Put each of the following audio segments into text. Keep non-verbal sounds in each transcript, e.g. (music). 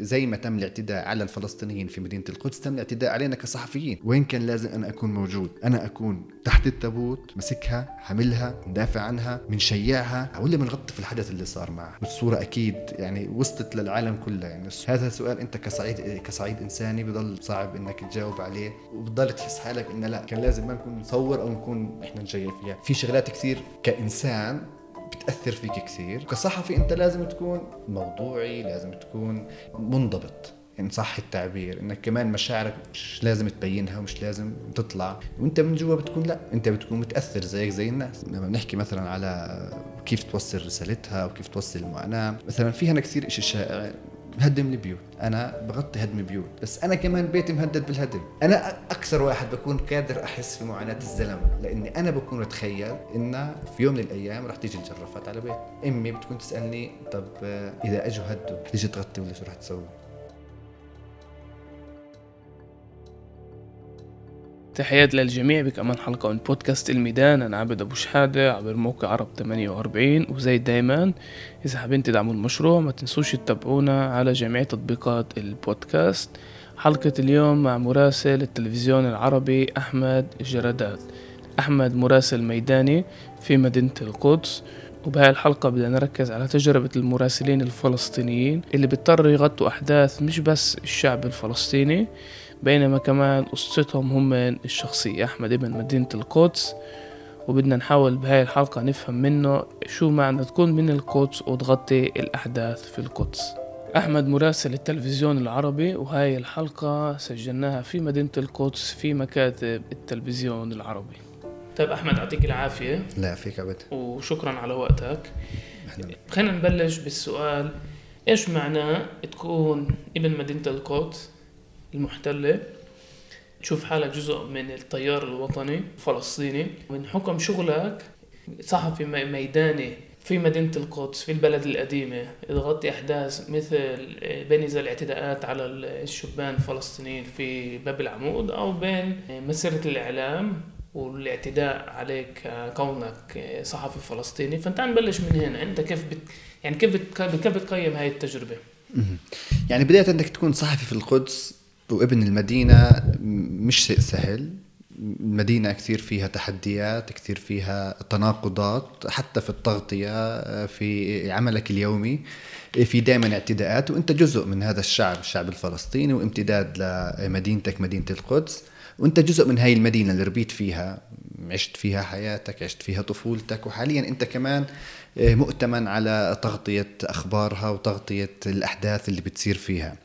زي ما تم الاعتداء على الفلسطينيين في مدينة القدس تم الاعتداء علينا كصحفيين. وين كان لازم أنا أكون موجود؟ أنا أكون تحت التابوت مسكها حملها ندافع عنها منشيعها ولا بنغطي في الحدث اللي صار معها والصورة أكيد يعني وصلت للعالم كله. يعني هذا سؤال أنت كصعيد كصعيد إنساني بضل صعب إنك تجاوب عليه وبضل تحس حالك إنه لا كان لازم ما نكون نصور أو نكون إحنا نشيع فيها. في شغلات كثير كإنسان بتأثر فيك كثير. كصحفي أنت لازم تكون موضوعي لازم تكون منضبط. إن صح التعبير إنك كمان مشاعرك مش لازم تبينها ومش لازم تطلع. وأنت من جوا بتكون لا أنت بتكون متأثر زيك زي الناس. لما بنحكي مثلا على كيف توصل رسالتها وكيف توصل المعاناة مثلا في هنا كثير شيء شائع. هدم البيوت. أنا بغطي هدم بيوت بس أنا كمان بيتي مهدد بالهدم. أنا أكثر واحد بكون قادر أحس في معاناه الزلمه لأني أنا بكون اتخيل انه في يوم من الأيام رح تيجي الجرافات على بيت. أمي بتكون تسألني طب إذا أجوا هدوا تيجي تغطي ولا شو رح تسوي؟ تحيات للجميع بكمان حلقة من بودكاست الميدان أنا عبد أبو شحادة عبر موقع عرب 48 وزي دايما. إذا حابين تدعموا المشروع ما تنسوش تتابعونا على جميع تطبيقات البودكاست. حلقة اليوم مع مراسل التلفزيون العربي أحمد جردات أحمد مراسل ميداني في مدينة القدس. وبهاي الحلقة بدنا نركز على تجربة المراسلين الفلسطينيين اللي بيضطروا يغطوا أحداث مش بس الشعب الفلسطيني بينما كمان قصتهم هم الشخصية أحمد ابن مدينة القدس وبدنا نحاول بهاي الحلقة نفهم منه شو معنى تكون من القدس وتغطي الأحداث في القدس. أحمد مراسل التلفزيون العربي وهاي الحلقة سجلناها في مدينة القدس في مكاتب التلفزيون العربي. طيب أحمد يعطيك العافية. لا فيك عبد وشكرا على وقتك. خلينا نبلش بالسؤال إيش معناه تكون ابن مدينة القدس؟ المحتلة تشوف حالك جزء من التيار الوطني الفلسطيني. من حكم شغلك صحفي ميداني في مدينة القدس في البلد القديمة تغطي أحداث مثل بين إذا الاعتداءات على الشبان الفلسطينيين في باب العمود أو بين مسيرة الإعلام والاعتداء عليك كونك صحفي فلسطيني. فأنت نبلش من هنا. أنت كيف بت يعني كيف بت... كيف بتقيم هاي التجربة؟ يعني بداية أنك تكون صحفي في القدس وابن المدينة مش شيء سهل. المدينة كثير فيها تحديات كثير فيها تناقضات حتى في التغطية في عملك اليومي في دائما اعتداءات وأنت جزء من هذا الشعب الشعب الفلسطيني وامتداد لمدينتك مدينة القدس. وأنت جزء من هاي المدينة اللي ربيت فيها. عشت فيها حياتك عشت فيها طفولتك وحاليا أنت كمان مؤتمن على تغطية أخبارها وتغطية الأحداث اللي بتصير فيها.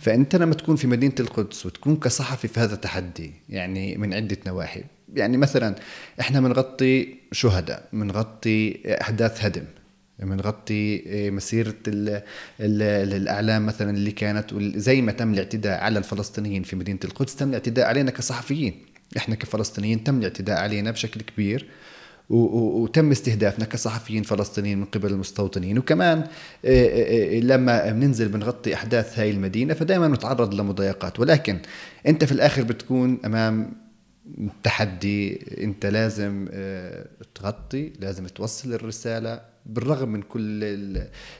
فأنت لما تكون في مدينة القدس وتكون كصحفي في هذا التحدي يعني من عدة نواحي. يعني مثلا إحنا بنغطي شهداء بنغطي أحداث هدم بنغطي مسيرة ال ال الأعلام مثلا اللي كانت زي ما تم الاعتداء على الفلسطينيين في مدينة القدس تم الاعتداء علينا كصحفيين. إحنا كفلسطينيين تم الاعتداء علينا بشكل كبير وتم استهدافنا كصحفيين فلسطينيين من قبل المستوطنين. وكمان لما بننزل بنغطي أحداث هاي المدينة فدائما نتعرض لمضايقات. ولكن أنت في الآخر بتكون أمام تحدي أنت لازم تغطي لازم توصل الرسالة بالرغم من كل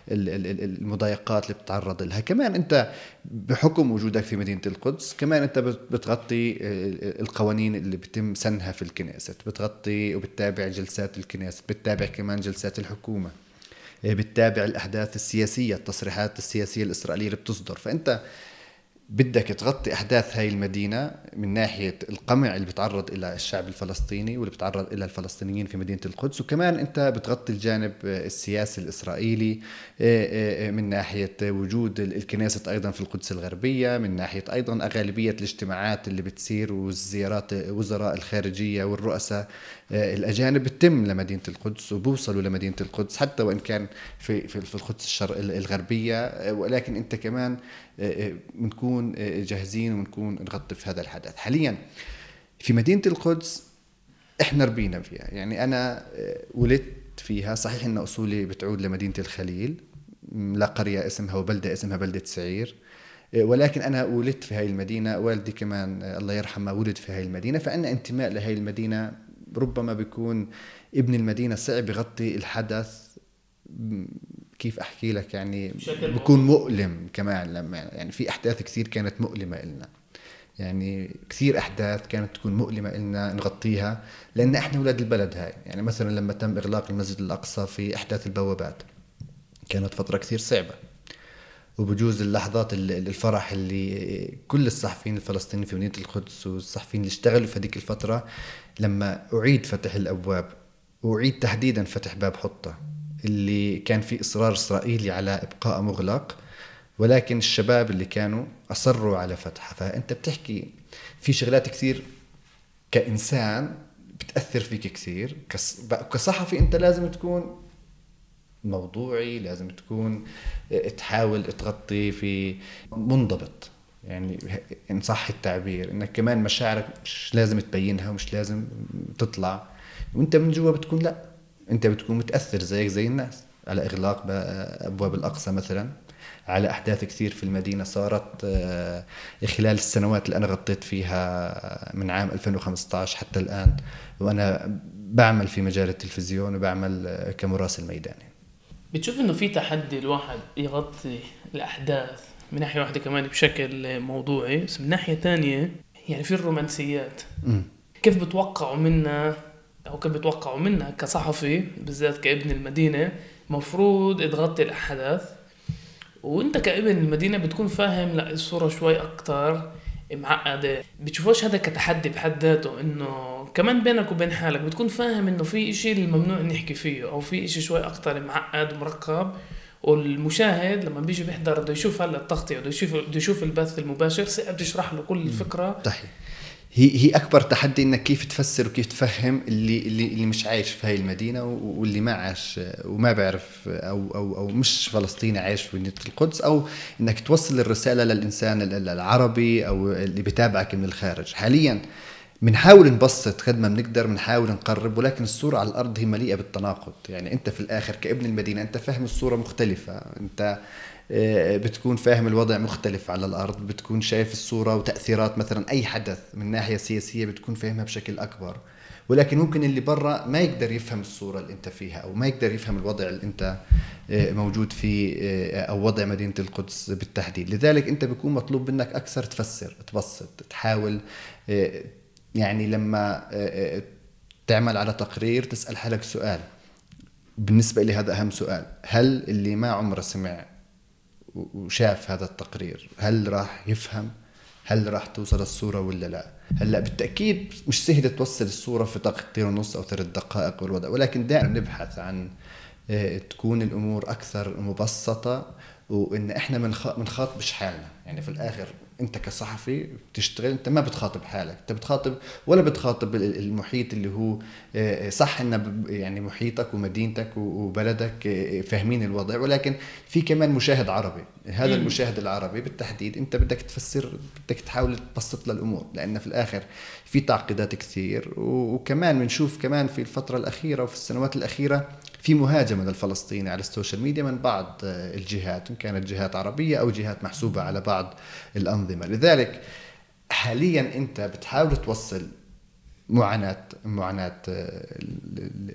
المضايقات اللي بتتعرض لها. كمان أنت بحكم وجودك في مدينة القدس كمان أنت بتغطي القوانين اللي بتم سنها في الكنيست. بتغطي وبتتابع جلسات الكنيست بتتابع كمان جلسات الحكومة. بتتابع الأحداث السياسية التصريحات السياسية الإسرائيلية اللي بتصدر. فأنت بدك تغطي أحداث هاي المدينة من ناحية القمع اللي بتعرض إلى الشعب الفلسطيني واللي بتعرض إلى الفلسطينيين في مدينة القدس. وكمان أنت بتغطي الجانب السياسي الإسرائيلي من ناحية وجود الكنيسة أيضا في القدس الغربية من ناحية أيضا غالبيه الاجتماعات اللي بتصير والزيارات وزراء الخارجية والرؤساء الأجانب بتتم لمدينة القدس وبوصلوا لمدينة القدس حتى وإن كان في في القدس الشرق الغربية ولكن أنت كمان بنكون جاهزين ونكون نغطي في هذا الحدث. حاليا في مدينة القدس إحنا ربينا فيها. يعني أنا ولدت فيها صحيح إن أصولي بتعود لمدينة الخليل لا قرية اسمها وبلدة اسمها بلدة سعير ولكن أنا ولدت في هاي المدينة والدي كمان الله يرحمه ولد في هاي المدينة فعندنا انتماء لهي المدينة ربما بيكون ابن المدينة صعب يغطي الحدث. كيف أحكي لك يعني؟ بكون مؤلم كمان لما يعني في أحداث كثير كانت مؤلمة لنا يعني كثير أحداث كانت تكون مؤلمة لنا نغطيها لأن إحنا أولاد البلد هاي. يعني مثلا لما تم إغلاق المسجد الأقصى في أحداث البوابات كانت فترة كثير صعبة. وبجوز اللحظات الفرح اللي كل الصحفيين الفلسطينيين في مدينة القدس والصحفيين اللي اشتغلوا في هذيك الفترة لما أعيد فتح الأبواب واعيد تحديدا فتح باب حطة اللي كان في إصرار إسرائيلي على إبقاء مغلق ولكن الشباب اللي كانوا أصروا على فتحها. فأنت بتحكي في شغلات كثير كإنسان بتأثر فيك كثير. كصحفي أنت لازم تكون موضوعي لازم تكون تحاول تغطي في منضبط. يعني إن صح التعبير إنك كمان مشاعرك مش لازم تبينها ومش لازم تطلع. وأنت من جوا بتكون لأ أنت بتكون متأثر زيك زي الناس. على إغلاق أبواب الأقصى مثلا. على أحداث كثير في المدينة صارت آه، خلال السنوات اللي أنا غطيت فيها من عام 2015 حتى الآن. وأنا بعمل في مجال التلفزيون وبعمل آه، كمراسل ميداني. بتشوف إنه في تحدي الواحد يغطي الأحداث من ناحية واحدة كمان بشكل موضوعي بس من ناحية ثانية يعني في الرومانسيات. م. كيف بتوقعوا منا أو كيف بتوقعوا منا كصحفي بالذات كابن المدينة مفروض تغطي الأحداث؟ وأنت كابن المدينة بتكون فاهم لا الصورة شوي أكتر معقدة. بتشوفوش هذا كتحدي بحد ذاته إنه كمان بينك وبين حالك بتكون فاهم إنه في إشي الممنوع نحكي فيه أو في إشي شوي أكتر معقد ومركب والمشاهد لما بيجي بيحضر بده يشوف هلا التغطية بده يشوف بده يشوف البث المباشر صعب تشرح له كل الفكرة. صحيح. هي هي أكبر تحدي إنك كيف تفسر وكيف تفهم اللي اللي اللي مش عايش في هاي المدينة واللي ما عاش وما بيعرف أو أو أو مش فلسطيني عايش في مدينة القدس أو إنك توصل الرسالة للإنسان العربي أو اللي بتابعك من الخارج. حاليا بنحاول نبسط قد ما بنقدر بنحاول نقرب ولكن الصورة على الأرض هي مليئة بالتناقض. يعني أنت في الآخر كابن المدينة أنت فاهم الصورة مختلفة. أنت آه، بتكون فاهم الوضع مختلف على الأرض بتكون شايف الصورة وتأثيرات مثلا أي حدث من ناحية سياسية بتكون فاهمها بشكل أكبر. ولكن ممكن اللي برا ما يقدر يفهم الصورة اللي أنت فيها أو ما يقدر يفهم الوضع اللي أنت آه، موجود فيه آه، أو وضع مدينة القدس بالتحديد. لذلك أنت بيكون مطلوب منك أكثر تفسر تبسط تحاول يعني لما تعمل على تقرير تسأل حالك سؤال. بالنسبة لي هذا أهم سؤال. هل اللي ما عمره سمع وشاف هذا التقرير هل راح يفهم؟ هل راح توصل الصورة ولا لا؟ هلأ بالتأكيد مش سهل توصل الصورة في دقيقتين ونص أو ثلاث دقائق والوضع. ولكن دائما نبحث عن آه، تكون الأمور أكثر مبسطة وإن إحنا منخاطبش حالنا. يعني في الآخر انت كصحفي بتشتغل انت ما بتخاطب حالك انت بتخاطب ولا بتخاطب المحيط اللي هو آه، صح إن يعني محيطك ومدينتك وبلدك آه، فاهمين الوضع ولكن في كمان مشاهد عربي. هذا المشاهد العربي بالتحديد انت بدك تفسر بدك تحاول تبسط له الأمور لأن في الآخر في تعقيدات كثير وكمان بنشوف كمان في الفترة الأخيرة وفي السنوات الأخيرة في مهاجمه للفلسطيني على ال social media من بعض آه، الجهات إن كانت جهات عربية أو جهات محسوبة على بعض الأنظمة. لذلك حاليا أنت بتحاول توصل معاناة معاناة آه،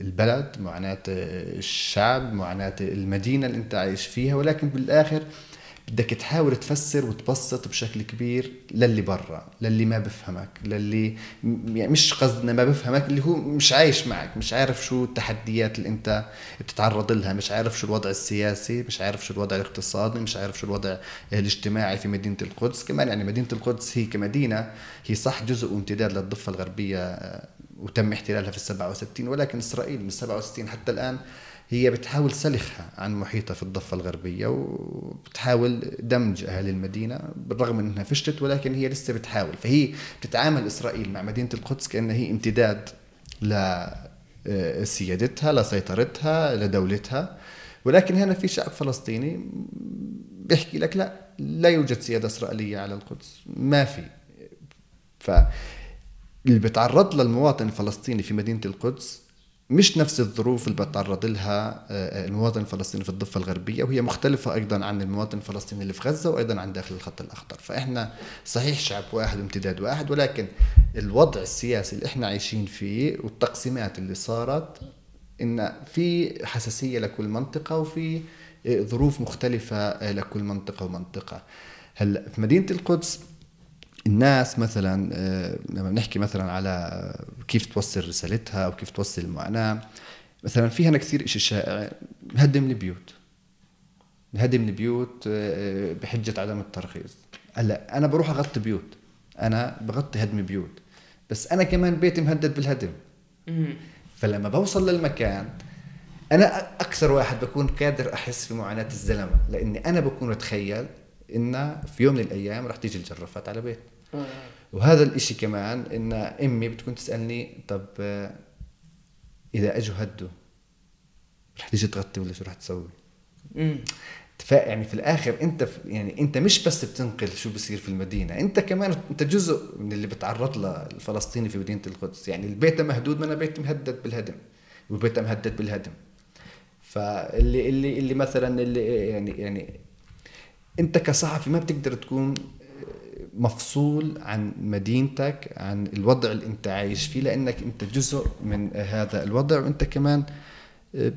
البلد معاناة آه، الشعب معاناة المدينة اللي أنت عايش فيها ولكن بالآخر بدك تحاول تفسر وتبسط بشكل كبير للي برا للي ما بفهمك للي يعني مش قصدنا ما بفهمك اللي هو مش عايش معك مش عارف شو التحديات اللي أنت بتتعرض لها مش عارف شو الوضع السياسي مش عارف شو الوضع الاقتصادي مش عارف شو الوضع الاجتماعي في مدينة القدس. كمان يعني مدينة القدس هي كمدينة هي صح جزء وامتداد للضفة الغربية آه، وتم احتلالها في السبعة وستين ولكن إسرائيل من السبعة وستين حتى الآن هي بتحاول سلخها عن محيطها في الضفة الغربية وبتحاول دمج أهل المدينة بالرغم أنها فشلت ولكن هي لسه بتحاول. فهي بتتعامل إسرائيل مع مدينة القدس كأنها هي امتداد لسيادتها لسيطرتها لدولتها. ولكن هنا في شعب فلسطيني بيحكي لك لا لا يوجد سيادة إسرائيلية على القدس. ما في. ف اللي بتعرض للمواطن الفلسطيني في مدينة القدس مش نفس الظروف اللي بتعرض لها آه، آه، المواطن الفلسطيني في الضفة الغربية وهي مختلفة أيضا عن المواطن الفلسطيني اللي في غزة وأيضا عن داخل الخط الأخضر. فإحنا صحيح شعب واحد وامتداد واحد ولكن الوضع السياسي اللي إحنا عايشين فيه والتقسيمات اللي صارت إن في حساسية لكل منطقة وفي ظروف مختلفة لكل منطقة ومنطقة. هلأ في مدينة القدس الناس مثلا آه، لما نحكي مثلا على كيف توصل رسالتها أو كيف توصل المعاناة مثلا في هنا كثير شيء شائع هدم البيوت. هدم البيوت آه، بحجة عدم الترخيص. هلأ أنا بروح أغطي بيوت. أنا بغطي هدم بيوت. بس أنا كمان بيتي مهدد بالهدم. فلما بوصل للمكان أنا أكثر واحد بكون قادر أحس في معاناة الزلمة لأني أنا بكون أتخيل إن في يوم من الأيام رح تيجي الجرافات على بيت آه. وهذا الإشي كمان إن أمي بتكون تسألني طب آه، إذا أجوا هدوا رح تيجي تغطي ولا شو رح تسوي؟ يعني في الآخر أنت يعني أنت مش بس بتنقل شو بصير في المدينة أنت كمان أنت جزء من اللي بتعرض له الفلسطيني في مدينة القدس. يعني البيت مهدود ما أنا بيت مهدد بالهدم والبيت مهدد بالهدم. فاللي اللي اللي مثلا اللي يعني يعني أنت كصحفي ما بتقدر تكون مفصول عن مدينتك عن الوضع اللي انت عايش فيه لأنك انت جزء من هذا الوضع وانت كمان آه،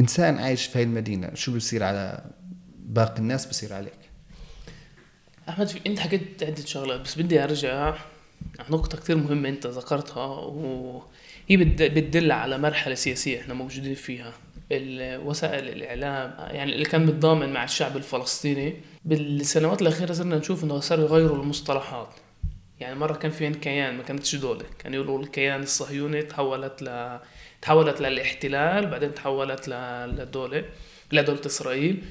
إنسان عايش في هاي المدينة. شو بيصير على باقي الناس بصير عليك؟ أحمد أنت حكيت عدة شغلات بس بدي أرجع نقطة كثير مهمة أنت ذكرتها وهي بتدل على مرحلة سياسية إحنا موجودين فيها. وسائل الإعلام يعني اللي كان متضامن مع الشعب الفلسطيني. بالسنوات الأخيرة صرنا نشوف إنه صاروا يغيروا المصطلحات. يعني مرة كان في كيان ما كانتش دولة كان يقولوا الكيان الصهيوني تحولت ل تحولت للاحتلال بعدين تحولت لدولة لدولة إسرائيل.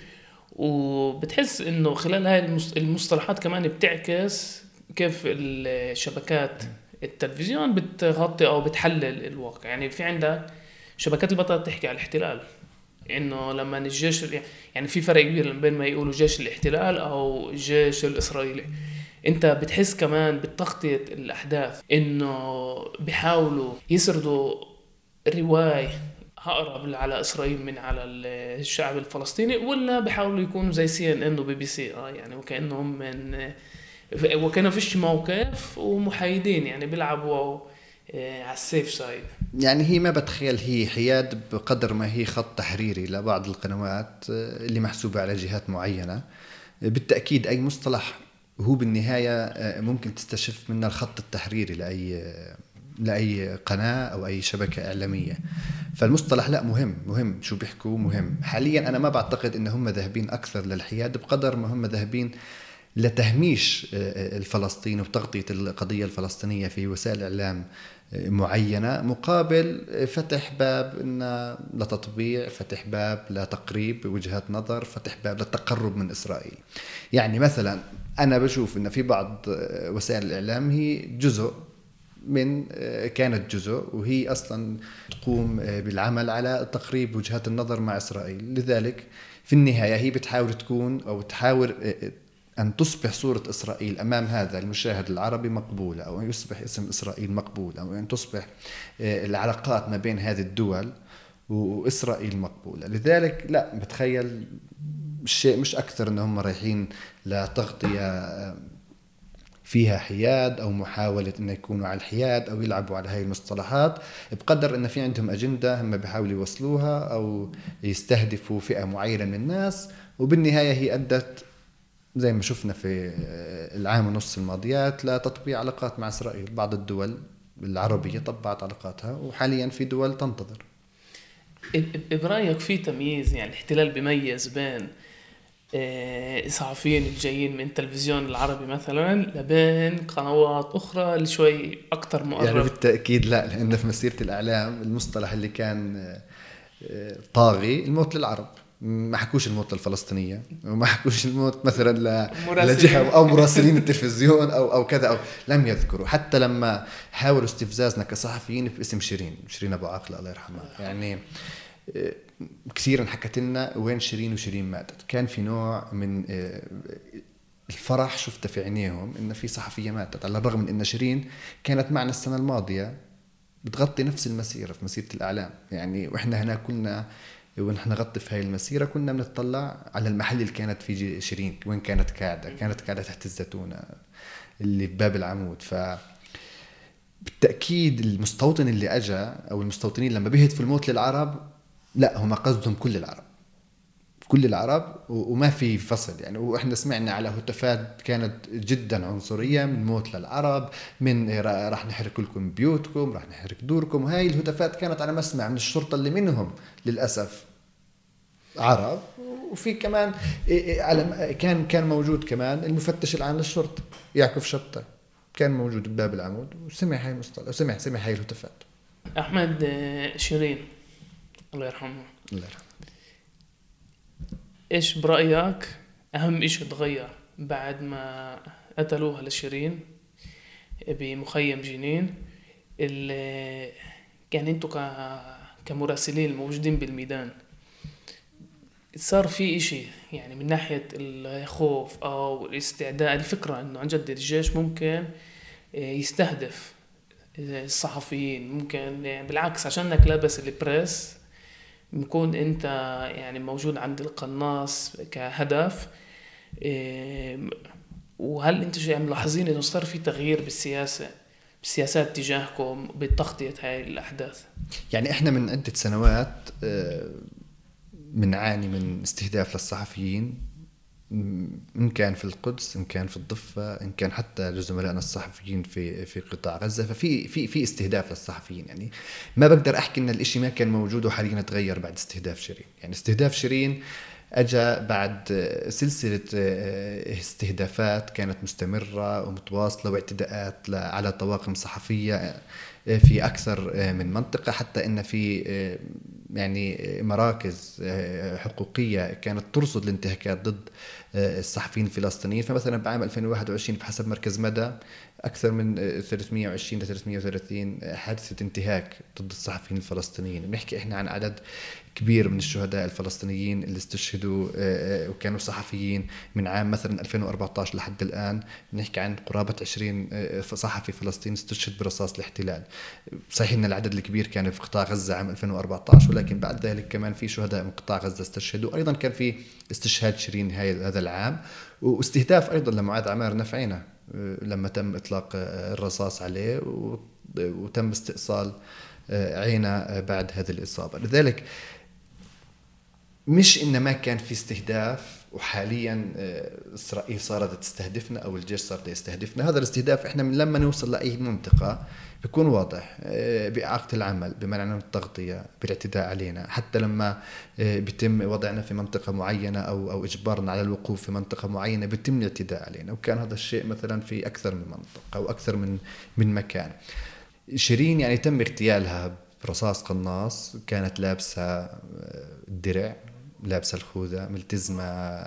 وبتحس إنه خلال هاي المصطلحات كمان بتعكس كيف الشبكات التلفزيون بتغطي أو بتحلل الواقع. يعني في عندك شبكات البطل تحكي على الاحتلال. إنه لما الجيش يعني في فرق كبير بين ما يقولوا جيش الاحتلال أو الجيش الإسرائيلي. أنت بتحس كمان بتغطية الأحداث إنه بيحاولوا يسردوا رواية أقرب على إسرائيل من على الشعب الفلسطيني ولا بيحاولوا يكونوا زي CNN و BBC آه يعني وكأنهم من وكانوا فيش موقف ومحايدين يعني بيلعبوا آه، على ال safe side يعني هي ما بتخيل هي حياد بقدر ما هي خط تحريري لبعض القنوات آه، اللي محسوبة على جهات معينة. بالتأكيد أي مصطلح هو بالنهاية آه، ممكن تستشف منه الخط التحريري لأي لأي قناة أو أي شبكة إعلامية. فالمصطلح لا مهم مهم شو بيحكوا مهم. حاليا أنا ما بعتقد إن هم ذاهبين أكثر للحياد بقدر ما هم ذاهبين لتهميش الفلسطيني وتغطية القضية الفلسطينية في وسائل إعلام معينة مقابل فتح باب إن لتطبيع فتح باب لتقريب وجهات نظر فتح باب للتقرب من إسرائيل. يعني مثلا أنا بشوف إن في بعض وسائل الاعلام هي جزء من كانت جزء وهي أصلا تقوم بالعمل على تقريب وجهات النظر مع إسرائيل. لذلك في النهاية هي بتحاول تكون أو تحاول أن تصبح صورة إسرائيل أمام هذا المشاهد العربي مقبولة أو أن يصبح اسم إسرائيل مقبول أو أن تصبح آه، العلاقات ما بين هذه الدول وإسرائيل مقبولة. لذلك لا بتخيل الشيء مش أكثر أنهم رايحين لتغطية آه، فيها حياد أو محاولة انه يكونوا على الحياد أو يلعبوا على هاي المصطلحات بقدر انه في عندهم أجندة هم بيحاولوا يوصلوها أو يستهدفوا فئة معينة من الناس وبالنهاية هي أدت زي ما شفنا في العام ونص الماضيات لتطبيع علاقات مع إسرائيل. بعض الدول العربية طبعت علاقاتها وحاليا في دول تنتظر. برايك في تمييز يعني الاحتلال بيميز بين الصحفيين آه، الجايين من التلفزيون العربي مثلا لبين قنوات أخرى اللي شوي أكثر مقرب يعني بالتأكيد لا لأن في مسيرة الإعلام المصطلح اللي كان آه، طاغي الموت للعرب. ما حكوش الموت للفلسطينيه وما حكوش الموت مثلا ل... لجهة أو مراسلين التلفزيون أو أو كذا أو لم يذكروا. حتى لما حاولوا استفزازنا كصحفيين باسم شيرين شيرين أبو عاقله الله يرحمها. يعني آه، كثير انحكت لنا وين شيرين وشيرين ماتت. كان في نوع من آه، الفرح شفته في عينيهم انه في صحفية ماتت على الرغم من إن شيرين كانت معنا السنة الماضية بتغطي نفس المسيرة في مسيرة الإعلام. يعني وإحنا هنا كنا ونحن نغطي في هاي المسيرة كنا بنطلع على المحل اللي كانت فيه شيرين وين كانت قاعدة؟ كانت قاعدة تحت الزيتونة اللي في باب العمود. ف بالتأكيد المستوطن اللي أجا أو المستوطنين لما بيهتفوا الموت للعرب لا هم قصدهم كل العرب. كل العرب وما في فصل يعني. وإحنا سمعنا على هتافات كانت جدا عنصرية من موت للعرب من راح نحرق لكم بيوتكم راح نحرق دوركم. هاي الهتافات كانت على مسمع من الشرطة اللي منهم للأسف عرب. وفي كمان على كان كان موجود كمان المفتش العام للشرطة يعكف شطة. كان موجود بباب العمود. وسمع هاي المصطلح وسمع سمع هاي الهتافات. أحمد آه، شيرين الله يرحمه. الله يرحمه. إيش برأيك أهم اشي تغير بعد ما قتلوها لشيرين بمخيم جنين اللي يعني انتو كمراسلين الموجودين بالميدان؟ صار في إشي يعني من ناحية الخوف أو الاستعداد الفكرة إنه عن جد الجيش ممكن يستهدف الصحفيين ممكن يعني بالعكس عشانك لابس البريس بكون انت يعني موجود عند القناص كهدف وهل أنتم يعني ملاحظين انه صار في تغيير بالسياسة بالسياسات تجاهكم بتغطيه هاي الأحداث؟ يعني إحنا من عدة سنوات بنعاني من استهداف للصحفيين. إن كان في القدس إن كان في الضفة إن كان حتى لزملائنا الصحفيين في في قطاع غزة. ففي في في استهداف للصحفيين. يعني ما بقدر أحكي إن الإشي ما كان موجود وحاليا تغير بعد استهداف شيرين. يعني استهداف شيرين اجى بعد سلسلة آه، استهدافات كانت مستمرة ومتواصلة واعتداءات على طواقم صحفية آه، في أكثر آه، من منطقة. حتى إن في يعني مراكز حقوقية كانت ترصد الانتهاكات ضد الصحفيين الفلسطينيين. فمثلا بعام 2021 بحسب مركز مدى أكثر من 320 ل 330 حادثة انتهاك ضد الصحفيين الفلسطينيين. بنحكي إحنا عن عدد كبير من الشهداء الفلسطينيين اللي استشهدوا آه، آه، وكانوا صحفيين من عام مثلا 2014 لحد الآن. بنحكي عن قرابة 20 آه، صحفي فلسطيني استشهد برصاص الاحتلال. صحيح إن العدد الكبير كان في قطاع غزة عام 2014 ولكن بعد ذلك كمان في شهداء من قطاع غزة استشهدوا. أيضا كان في استشهاد شيرين هذا العام واستهداف أيضا لمعاذ عمار نفعينا لما تم إطلاق الرصاص عليه وتم استئصال عينة بعد هذه الإصابة. لذلك مش انه ما كان في استهداف وحاليا إسرائيل صارت تستهدفنا أو الجيش صار يستهدفنا. هذا الاستهداف إحنا من لما نوصل لأي منطقة بيكون واضح بإعاقة العمل بمنع من التغطية بالاعتداء علينا. حتى لما بيتم وضعنا في منطقة معينة أو أو إجبارنا على الوقوف في منطقة معينة بيتم الاعتداء علينا. وكان هذا الشيء مثلا في أكثر من منطقة أو أكثر من من مكان. شيرين يعني تم اغتيالها برصاص قناص كانت لابسة الدرع لابسة الخوذة ملتزمة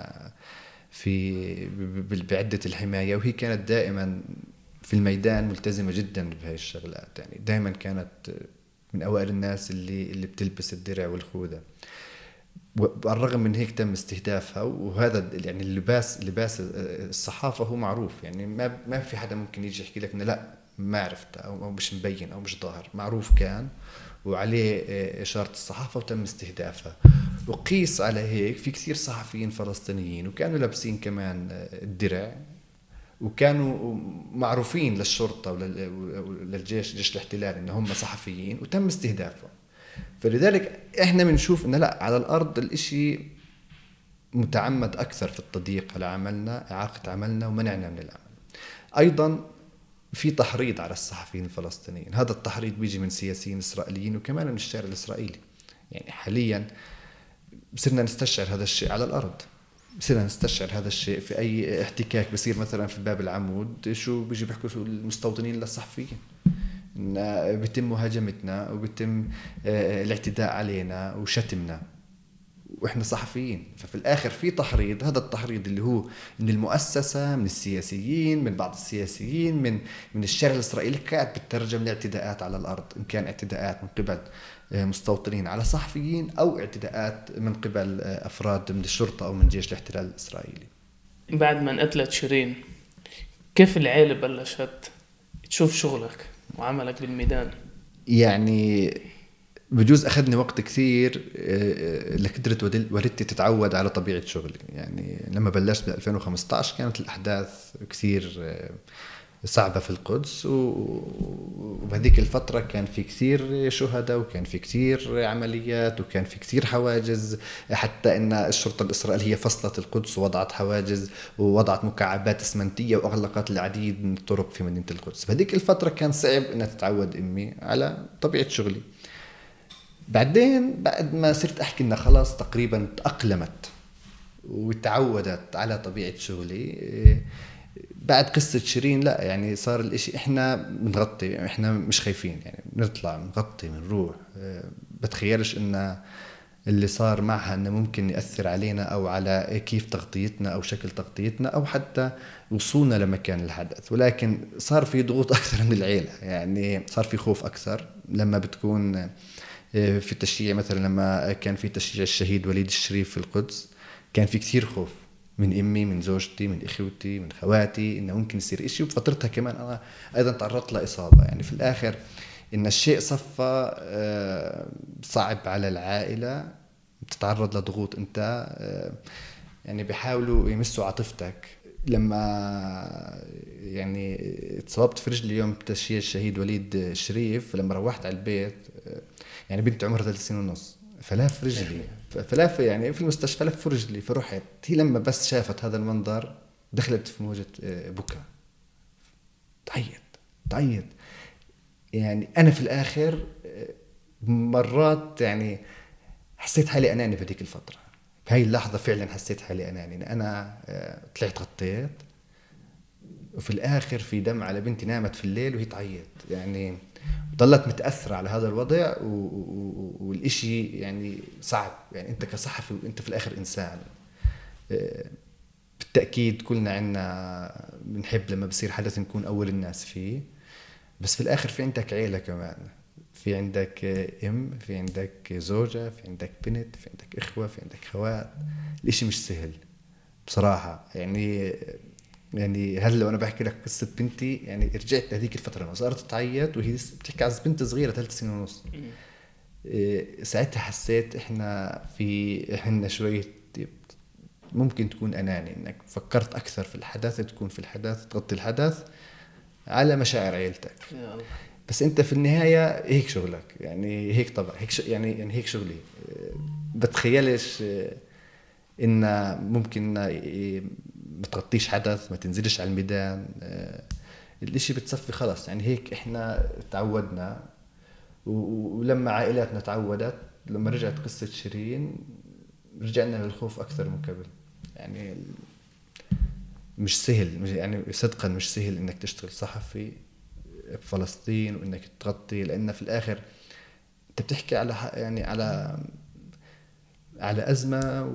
في بعدة الحماية وهي كانت دائما في الميدان ملتزمة جدا بهاي الشغلات. يعني دائما كانت من أوائل الناس اللي اللي بتلبس الدرع والخوذة. بالرغم من هيك تم استهدافها وهذا يعني اللباس لباس الصحافة هو معروف. يعني ما ما في حدا ممكن يجي يحكي لك إنه لا ما عرفته أو مش مبين أو مش ظاهر. معروف كان. وعليه إشارة الصحافة وتم استهدافها. وقيس على هيك في كثير صحفيين فلسطينيين وكانوا لابسين كمان الدرع وكانوا معروفين للشرطة وللجيش جيش الاحتلال إن هم صحفيين وتم استهدافهم. فلذلك إحنا بنشوف إنه لا على الأرض الإشي متعمد أكثر في التضييق على عملنا إعاقة عملنا ومنعنا من العمل. أيضا في تحريض على الصحفيين الفلسطينيين. هذا التحريض بيجي من سياسيين إسرائيليين وكمان من الشارع الإسرائيلي. يعني حاليا صرنا نستشعر هذا الشيء على الأرض. بصير نستشعر هذا الشيء في أي احتكاك بصير مثلا في باب العمود شو بيجي بيحكوا المستوطنين للصحفيين. بيتم مهاجمتنا وبيتم آه، الاعتداء علينا وشتمنا. وإحنا صحفيين ففي الآخر في تحريض هذا التحريض اللي هو من المؤسسة من السياسيين من بعض السياسيين من من الشارع الإسرائيلي كانت بتترجم لاعتداءات على الأرض إن كان اعتداءات من قبل آه، مستوطنين على صحفيين أو اعتداءات من قبل آه، أفراد من الشرطة أو من جيش الاحتلال الإسرائيلي. بعد ما انقتلت شيرين كيف العيلة بلشت تشوف شغلك وعملك بالميدان؟ يعني بجوز أخذني وقت كثير آه، لقدرت والدتي تتعود على طبيعة شغلي. يعني لما بلشت ب 2015 كانت الأحداث كثير صعبة في القدس وبهذيك الفترة كان في كثير شهداء وكان في كثير عمليات وكان في كثير حواجز. حتى إن الشرطة الإسرائيلية فصلت القدس ووضعت حواجز ووضعت مكعبات إسمنتية وأغلقت العديد من الطرق في مدينة القدس. بهذيك الفترة كان صعب انها تتعود أمي على طبيعة شغلي. بعدين بعد ما صرت أحكي إنها خلاص تقريبا تأقلمت وتعودت على طبيعة شغلي بعد قصة شيرين لا يعني صار الإشي إحنا بنغطي إحنا مش خايفين يعني بنطلع بنغطي بنروح. بتخيلش إن اللي صار معها إنه ممكن يأثر علينا أو على كيف تغطيتنا أو شكل تغطيتنا أو حتى وصولنا لمكان الحدث. ولكن صار في ضغوط أكثر من العيلة يعني صار في خوف أكثر لما بتكون في تشييع مثلا لما كان في تشييع الشهيد وليد الشريف في القدس كان في كثير خوف من أمي من زوجتي من إخوتي من خواتي إنه ممكن يصير إشي وبفترتها كمان أنا أيضا تعرضت لإصابة. يعني في الآخر إن الشيء صفى آه، صعب على العائلة بتتعرض لضغوط. أنت آه، يعني بيحاولوا يمسوا عاطفتك. لما يعني اتصابت في رجلي يوم تشييع الشهيد وليد الشريف لما روحت على البيت آه، يعني بنت عمرها ثلاث سنين ونص فلاف رجلي فلف يعني في المستشفى لف رجلي فرحت هي لما بس شافت هذا المنظر دخلت في موجة آه، بكاء. تعيط تعيط. يعني أنا في الآخر آه، مرات يعني حسيت حالي أناني في هذيك الفترة. بهاي اللحظة فعلا حسيت حالي أناني. أنا آه، طلعت غطيت وفي الآخر في دم على بنتي نامت في الليل وهي تعيط. يعني ضلت متأثرة على هذا الوضع والإشي يعني صعب. يعني أنت كصحفي وأنت في الآخر إنسان. آه، بالتأكيد كلنا عنا بنحب لما بصير حدث نكون أول الناس فيه. بس في الآخر في عندك عيلة كمان. في عندك أم في عندك زوجة في عندك بنت في عندك إخوة في عندك خوات. الإشي مش سهل. بصراحة يعني يعني هلا لو أنا بحكي لك قصة بنتي يعني رجعت لهذيك الفترة لما صارت تعيط وهي بتحكي على بنت صغيرة ثلاث سنين ونص. إيه ساعتها حسيت إحنا في إحنا شوية ممكن تكون أناني إنك فكرت أكثر في الحدث تكون في الحدث تغطي الحدث على مشاعر عيلتك. بس أنت في النهاية هيك شغلك يعني هيك طبع هيك يعني يعني هيك شغلي. إيه، بتخيلش إيه، إن ممكن ما تغطيش حدث ما تنزلش على الميدان آه، الإشي بتصفي خلص. يعني هيك إحنا تعودنا. ولما عائلاتنا تعودت لما رجعت قصة شيرين رجعنا للخوف أكثر من قبل. يعني مش سهل يعني صدقا مش سهل إنك تشتغل صحفي بفلسطين وإنك تغطي لأن في الآخر أنت بتحكي على يعني على على أزمة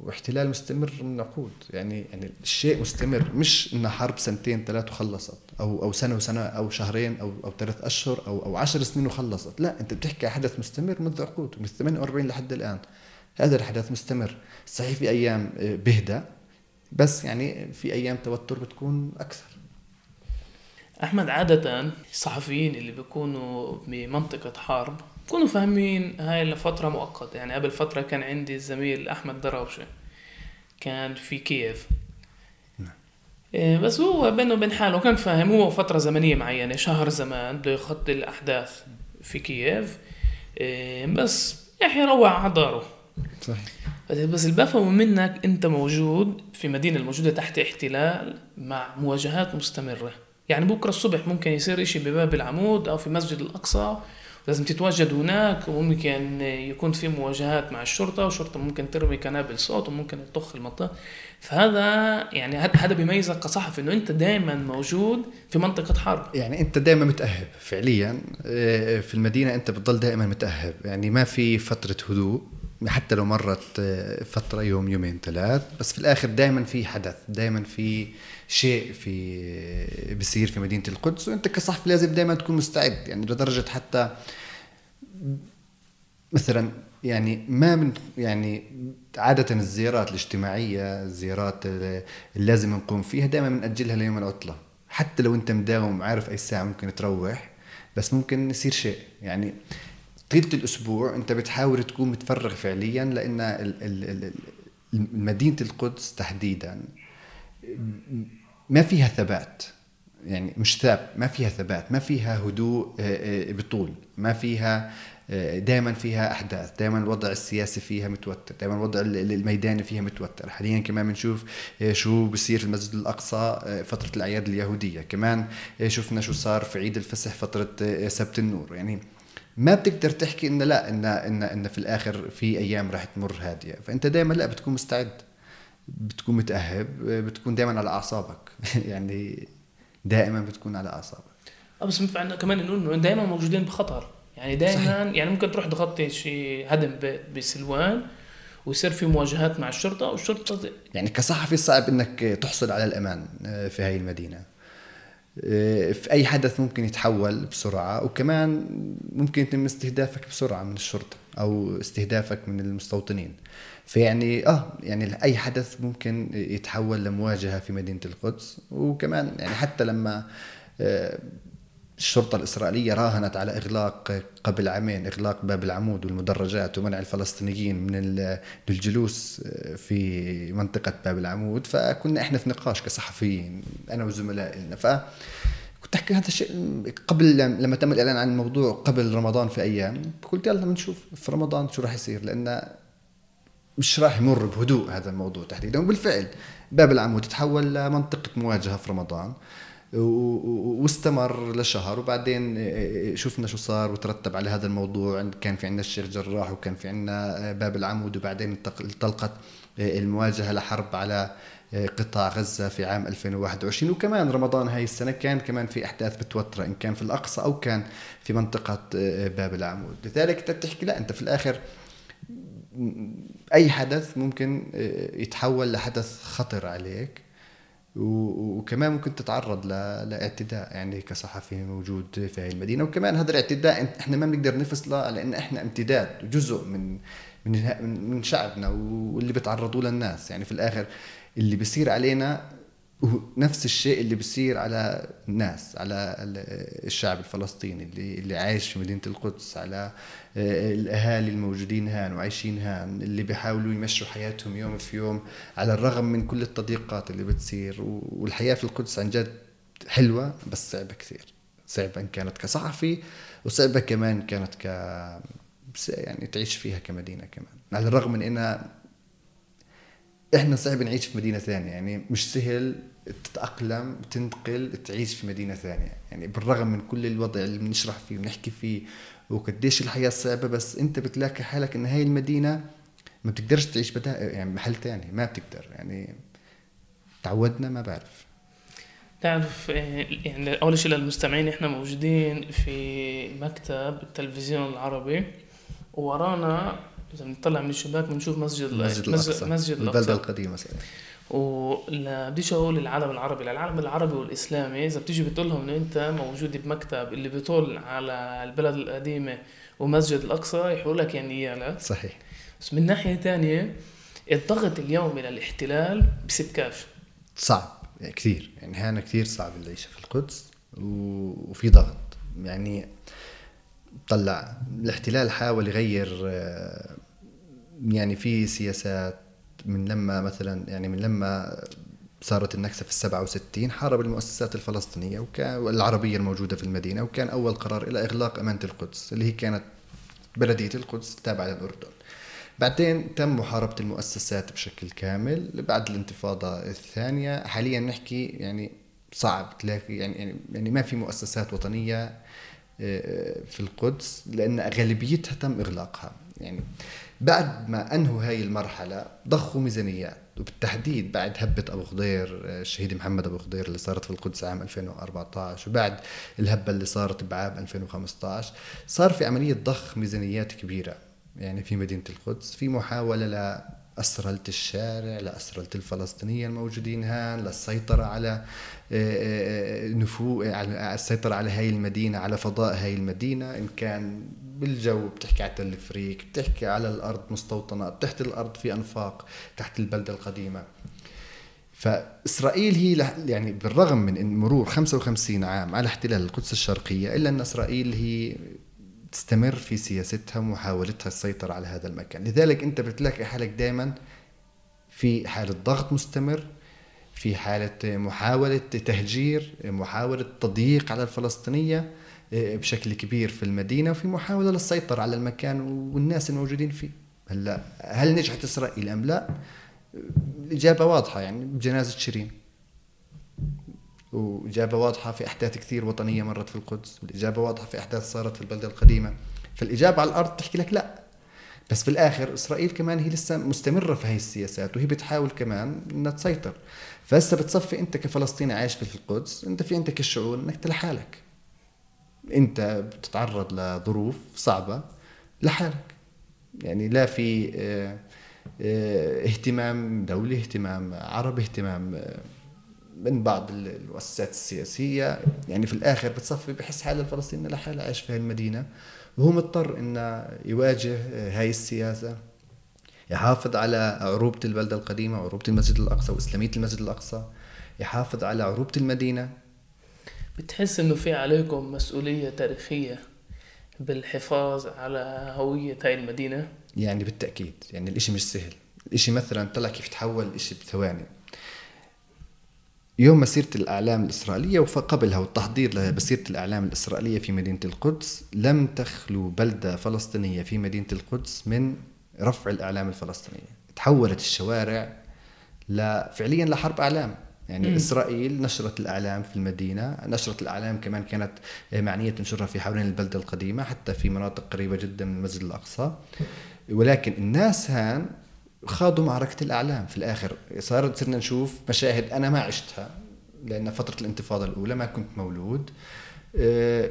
واحتلال مستمر من عقود يعني يعني الشيء مستمر مش انها حرب سنتين ثلاث وخلصت أو أو سنة وسنة أو شهرين أو أو ثلاث أشهر أو أو 10 سنين وخلصت. لا أنت بتحكي عن حدث مستمر منذ عقود من 48 لحد الآن. هذا الحدث مستمر. صحيح في أيام آه، بهدى بس يعني في أيام توتر بتكون أكثر. أحمد عادة الصحفيين اللي بيكونوا بمنطقة حرب كونوا فاهمين هاي لفترة مؤقتة. يعني قبل فترة كان عندي الزميل أحمد دراوشة كان في كييف. نعم. إيه، بس هو بينه وبين حاله كان فاهم. هو فترة زمنية معينة شهر زمان بده يخطي الأحداث في كييف. إيه، بس يحيى روع على داره. صحيح. بس اللي بفهمه منك أنت موجود في مدينة الموجودة تحت احتلال مع مواجهات مستمرة. يعني بكرة الصبح ممكن يصير إشي بباب العمود أو في مسجد الأقصى. لازم تتواجد هناك وممكن يكون في مواجهات مع الشرطة والشرطه ممكن ترمي قنابل صوت وممكن تطخ المنطقة فهذا يعني هذا بيميزك كصحفي إنه أنت دائما موجود في منطقة حرب يعني أنت دائما متأهب فعليا آه، في المدينة أنت بتضل دائما متأهب. يعني ما في فترة هدوء. حتى لو مرت آه، فترة يوم يومين ثلاث بس في الآخر دائما في حدث دائما في شيء في بصير في مدينة القدس وأنت كصحفي لازم دائما تكون مستعد. يعني لدرجة حتى مثلا يعني ما من يعني عادة الزيارات الاجتماعية الزيارات اللي لازم نقوم فيها دائما بنأجلها ليوم العطلة. حتى لو أنت مداوم وعارف أي ساعة ممكن تروح بس ممكن يصير شيء. يعني طيلة الأسبوع أنت بتحاول تكون متفرغ فعليا لأن مدينة القدس تحديدا ما فيها ثبات. يعني مش ثابت ما فيها ثبات ما فيها هدوء بطول ما فيها دائما فيها أحداث دائما الوضع السياسي فيها متوتر دائما الوضع الميداني فيها متوتر. حاليا كمان بنشوف شو بصير في المسجد الأقصى فترة الأعياد اليهودية. كمان شفنا شو صار في عيد الفصح فترة سبت النور. يعني ما بتقدر تحكي إنه لا إن إن إن في الآخر في أيام راح تمر هادية. فأنت دائما لا بتكون مستعد بتكون متأهب بتكون دائما على أعصابك. (laughs) يعني دائما بتكون على أعصابك. آه بس بينفع كمان إنه دائما موجودين بخطر. يعني دائما يعني ممكن تروح تغطي شيء هدم بسلوان ويصير في مواجهات مع الشرطة والشرطة يعني كصحفي صعب إنك تحصل على الأمان آه، في هاي المدينة. آه، في أي حدث ممكن يتحول بسرعة وكمان ممكن يتم استهدافك بسرعة من الشرطة أو استهدافك من المستوطنين. فيعني آه يعني أي حدث ممكن يتحول لمواجهة في مدينة القدس وكمان يعني حتى لما آه، الشرطة الإسرائيلية راهنت على إغلاق قبل عامين إغلاق باب العمود والمدرجات ومنع الفلسطينيين من الجلوس في منطقة باب العمود. فكنا إحنا في نقاش كصحفيين أنا وزملائي لنا ف كنت أحكي هذا الشيء قبل لما تم الإعلان عن الموضوع قبل رمضان في أيام. قلت يلا بنشوف في رمضان شو راح يصير لأن مش راح يمر بهدوء هذا الموضوع تحديدا. وبالفعل باب العمود تحول لمنطقة مواجهة في رمضان. واستمر لشهر. وبعدين شفنا شو صار وترتب على هذا الموضوع. كان في عندنا الشيخ جراح وكان في عندنا باب العمود. وبعدين انطلقت المواجهة لحرب على قطاع غزة في عام 2021 وكمان رمضان هاي السنة كان كمان في أحداث بتوتر إن كان في الأقصى أو كان في منطقة باب العمود. لذلك أنت بتحكي لا أنت في الآخر أي حدث ممكن يتحول لحدث خطر عليك. وكمان ممكن تتعرض لاعتداء يعني كصحفي موجود في هذه المدينة. وكمان هذا الاعتداء إحنا ما بنقدر نفصله لأن إحنا امتداد جزء من من من شعبنا واللي بيتعرضوا للناس. يعني في الآخر اللي بيصير علينا نفس الشيء اللي بيصير على الناس على الشعب الفلسطيني اللي اللي عايش في مدينة القدس على آه، الأهالي الموجودين هان وعايشين هان اللي بيحاولوا يمشوا حياتهم يوم في يوم على الرغم من كل التضييقات اللي بتصير. والحياة في القدس عن جد حلوة بس صعبة كثير صعبه ان كانت كصحفي وصعبة كمان كانت ك يعني تعيش فيها كمدينة كمان على الرغم من إنها إحنا صعب نعيش في مدينة ثانية يعني مش سهل تتأقلم تنتقل تعيش في مدينة ثانية. يعني بالرغم من كل الوضع اللي بنشرح فيه ونحكي فيه وقديش الحياة صعبة بس أنت بتلاقي حالك إن هاي المدينة ما بتقدرش تعيش بدا يعني محل ثاني ما بتقدر. يعني تعودنا ما بعرف. تعرف يعني أول شيء للمستمعين إحنا موجودين في مكتب التلفزيون العربي وورانا اذا بنطلع من الشباك بنشوف مسجد مسجد الأقصى. مسجد الأقصى. البلدة القديمة سيدي. ولا بديش أقول العالم العربي؟ للعالم العربي والإسلامي إذا بتيجي بتقول لهم إنه أنت موجود بمكتب اللي بيطل على البلد القديمة ومسجد الأقصى يحكوا لك يعني يالا صحيح. بس من ناحية ثانية الضغط اليومي للاحتلال بسكاش صعب. يعني كثير. يعني هنا كثير صعب العيشه في القدس وفي ضغط. يعني طلع الاحتلال حاول يغير آه، يعني في سياسات من لما مثلا يعني من لما صارت النكسة في السبعة وستين حارب المؤسسات الفلسطينية وكان والعربية الموجودة في المدينة وكان أول قرار إلى إغلاق أمانة القدس اللي هي كانت بلدية القدس تابعة للأردن. بعدين تم محاربة المؤسسات بشكل كامل بعد الانتفاضة الثانية. حاليا نحكي يعني صعب تلاقي يعني يعني ما في مؤسسات وطنية آه، في القدس لأن غالبيتها تم إغلاقها. يعني بعد ما أنهوا هاي المرحلة ضخوا ميزانيات. وبالتحديد بعد هبة أبو خضير الشهيد محمد أبو خضير اللي صارت في القدس عام 2014 وبعد الهبة اللي صارت بعام 2015 صار في عملية ضخ ميزانيات كبيرة. يعني في مدينة القدس في محاولة أسرلة الشارع لأسرلة الفلسطينية الموجودين هان للسيطرة على آه، آه، نفوذ السيطرة على هاي المدينة على فضاء هاي المدينة. إن كان بالجو بتحكي على تلفريك بتحكي على الأرض مستوطنات تحت الأرض في أنفاق تحت البلدة القديمة. فإسرائيل هي يعني بالرغم من مرور 55 عام على احتلال القدس الشرقية إلا أن إسرائيل هي تستمر في سياستها ومحاولتها السيطرة على هذا المكان. لذلك أنت بتلاقي حالك دائما في حالة ضغط مستمر في حالة محاولة تهجير محاولة تضييق على الفلسطينية. آه، بشكل كبير في المدينة وفي محاولة للسيطرة على المكان والناس الموجودين فيه. هلا هل نجحت إسرائيل أم لا؟ الإجابة واضحة يعني بجنازة شيرين. وإجابة واضحة في أحداث كثير وطنية مرت في القدس. والإجابة واضحة في أحداث صارت في البلدة القديمة. فالإجابة على الأرض تحكي لك لا. بس في الآخر إسرائيل كمان هي لسه مستمرة في هاي السياسات وهي بتحاول كمان إنها تسيطر. فهسه بتصفي أنت كفلسطيني عايش في القدس أنت في عندك الشعور إنك لحالك أنت بتتعرض لظروف صعبة لحالك. يعني لا في آه آه اهتمام دولي اهتمام عربي اهتمام آه من بعض المؤسسات السياسية. يعني في الآخر بتصفي بحس حاله الفلسطيني لحاله عايش في هالمدينة وهو مضطر انه يواجه هاي السياسة. يحافظ على عروبة البلدة القديمة عروبة المسجد الأقصى وإسلامية المسجد الأقصى. يحافظ على عروبة المدينة. بتحس إنه في عليكم مسؤولية تاريخية بالحفاظ على هوية هاي المدينة؟ يعني بالتأكيد يعني الإشي مش سهل. الإشي مثلا طلع كيف تحول الإشي بثواني. يوم مسيرة الأعلام الإسرائيلية وقبلها والتحضير لمسيرة الأعلام الإسرائيلية في مدينة القدس لم تخلو بلدة فلسطينية في مدينة القدس من رفع الأعلام الفلسطينية. تحولت الشوارع فعليا لحرب أعلام. يعني م. إسرائيل نشرت الأعلام في المدينة نشرت الأعلام كمان كانت معنية تنشرها في حوالين البلدة القديمة حتى في مناطق قريبة جدا من المسجد الأقصى. ولكن الناس هان خاضوا معركة الأعلام في الآخر. صارت صرنا نشوف مشاهد أنا ما عشتها لأن فترة الانتفاضة الأولى ما كنت مولود. آه،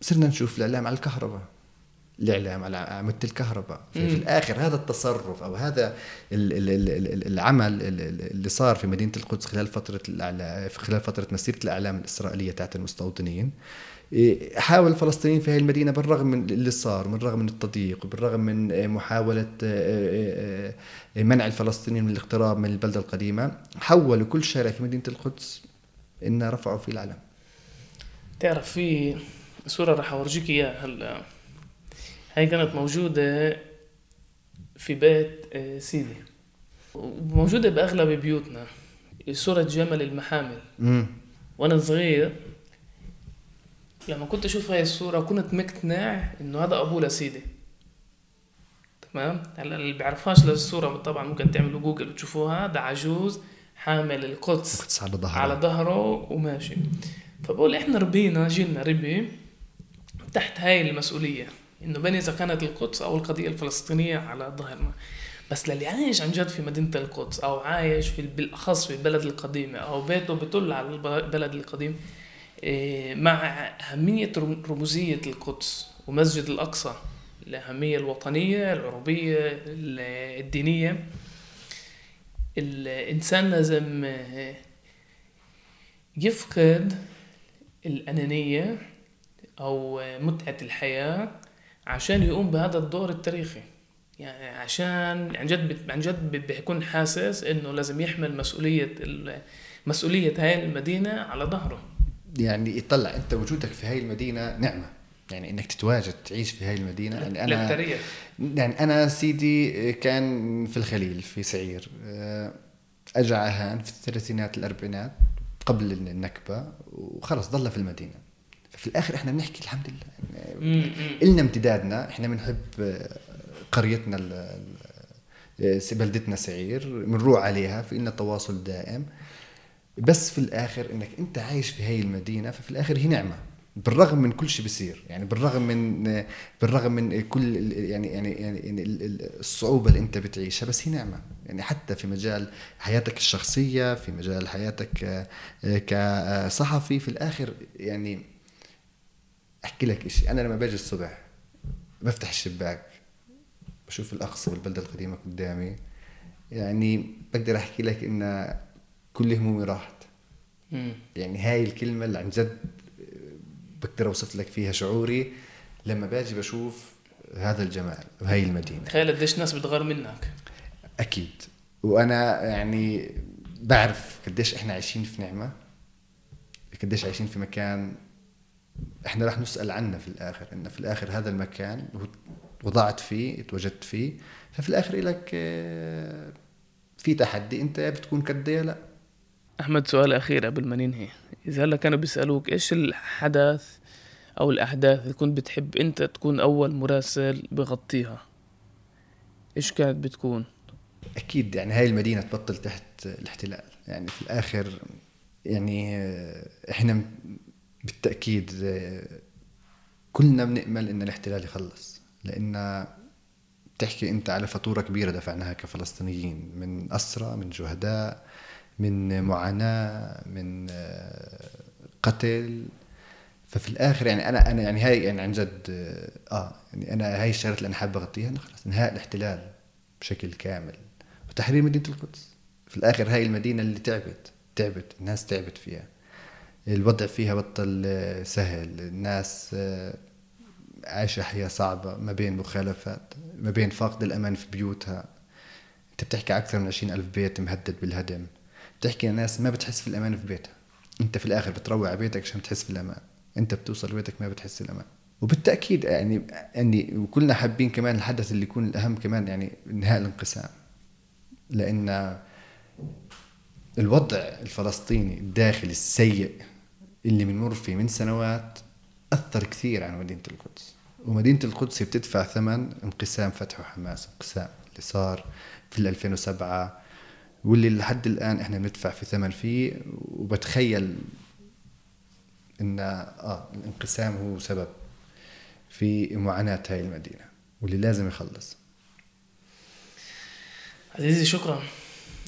صرنا نشوف الإعلام على الكهرباء. الإعلام على أعمدة الكهرباء. في, في الآخر هذا التصرف أو هذا العمل اللي صار في مدينة القدس خلال فترة خلال فترة مسيرة الإعلام الإسرائيلية تاعت المستوطنين إيه، حاول الفلسطينيين في هذه المدينة بالرغم من اللي صار بالرغم من التضييق بالرغم من إيه، محاولة إيه، منع الفلسطينيين من الاقتراب من البلدة القديمة حولوا كل شارع في مدينة القدس إن رفعوا فيه العلم تعرف في صورة راح أورجيك إياها هلا هاي كانت موجودة في بيت سيدي. موجودة بأغلب بيوتنا صورة جمل المحامل. وأنا صغير لما كنت أشوف هاي الصورة كنت مقتنع إنه هذا أبوه لسيدي. تمام؟ هلا اللي بيعرفهاش للصورة طبعا ممكن تعملوا جوجل وتشوفوها. ده عجوز حامل القدس القدس على ظهره. على ظهره وماشي. فبقول إحنا ربينا جيلنا ربي تحت هاي المسؤولية. إنه بني إذا كانت القدس أو القضية الفلسطينية على ظهرنا بس للي عايش عن جد في مدينة القدس أو عايش في بالأخص في البلد القديمة أو بيته بيطل على البلد القديم إيه، مع أهمية رموزية القدس ومسجد الأقصى الأهمية الوطنية العربية الدينية الإنسان لازم يفقد الأنانية أو متعة الحياة عشان يقوم بهذا الدور التاريخي. يعني عشان عن جد عن جد بيكون حاسس إنه لازم يحمل مسؤولية مسؤولية هاي المدينة على ظهره. يعني يطلع أنت وجودك في هاي المدينة نعمة. يعني إنك تتواجد تعيش في هاي المدينة. يعني أنا للتاريخ. يعني أنا سيدي كان في الخليل في سعير. آه، اجى عهان في الثلاثينات الأربعينات قبل النكبة وخلص ضل في المدينة. ففي الآخر إحنا بنحكي الحمد لله. يعني النا امتدادنا إحنا بنحب آه، قريتنا آه، بلدتنا سعير بنروح عليها في لنا تواصل دائم. بس في الآخر إنك أنت عايش في هاي المدينة ففي الآخر هي نعمة. بالرغم من كل شيء بيصير. يعني بالرغم من بالرغم من كل يعني يعني يعني الصعوبة اللي أنت بتعيشها بس هي نعمة. يعني حتى في مجال حياتك الشخصية في مجال حياتك كصحفي في الآخر يعني أحكي لك شيء أنا لما باجي الصبح بفتح الشباك بشوف الأقصى والبلدة القديمة قدامي. يعني بقدر أحكي لك إن كل همومي راحت. مم. يعني هاي الكلمة اللي عن جد بقدر أوصف لك فيها شعوري. لما باجي بشوف هذا الجمال وهي المدينة. تخيل قديش ناس بتغار منك. أكيد. وأنا يعني بعرف قديش إحنا عايشين في نعمة قديش عايشين في مكان إحنا راح نسأل عنه في الآخر إن في الآخر هذا المكان وضعت فيه اتوجدت فيه ففي الآخر لك آه، في تحدي أنت بتكون قد لا؟ أحمد سؤال أخير قبل ما ننهي. إذا هلا كانوا بيسألوك إيش الحدث أو الأحداث اللي كنت بتحب أنت تكون أول مراسل بغطيها؟ إيش كانت بتكون؟ أكيد يعني هاي المدينة تبطل تحت الاحتلال. يعني في الآخر يعني إحنا بالتأكيد كلنا بنأمل إن الاحتلال يخلص لأن بتحكي أنت على فاتورة كبيرة دفعناها كفلسطينيين من أسرى من شهداء من معاناة من قتل. ففي الآخر يعني أنا أنا يعني هاي يعني عن جد آه يعني أنا هاي الشغلات اللي أنا حابب أغطيها إنه خلص إنهاء الاحتلال بشكل كامل وتحرير مدينة القدس. في الآخر هاي المدينة اللي تعبت تعبت الناس تعبت فيها. الوضع فيها بطل سهل. الناس آه، عايشة حياة صعبة ما بين مخالفات ما بين فاقد الأمان في بيوتها. أنت بتحكي أكثر من عشرين ألف بيت مهدد بالهدم. بتحكي ناس ما بتحس في الأمان في بيتها. أنت في الآخر بتروع على بيتك عشان تحس في الأمان. أنت بتوصل بيتك ما بتحس الأمان. وبالتأكيد يعني يعني وكلنا حابين كمان الحدث اللي يكون الأهم كمان يعني انهاء الانقسام. لأن الوضع الفلسطيني الداخلي السيء اللي بنمر فيه من سنوات أثر كثير على مدينة القدس. ومدينة القدس بتدفع ثمن انقسام فتح وحماس انقسام اللي صار في 2007 واللي لحد الآن إحنا بندفع في ثمن فيه. وبتخيل إن آه الانقسام هو سبب في معاناة هاي المدينة واللي لازم يخلص. عزيزي شكرا.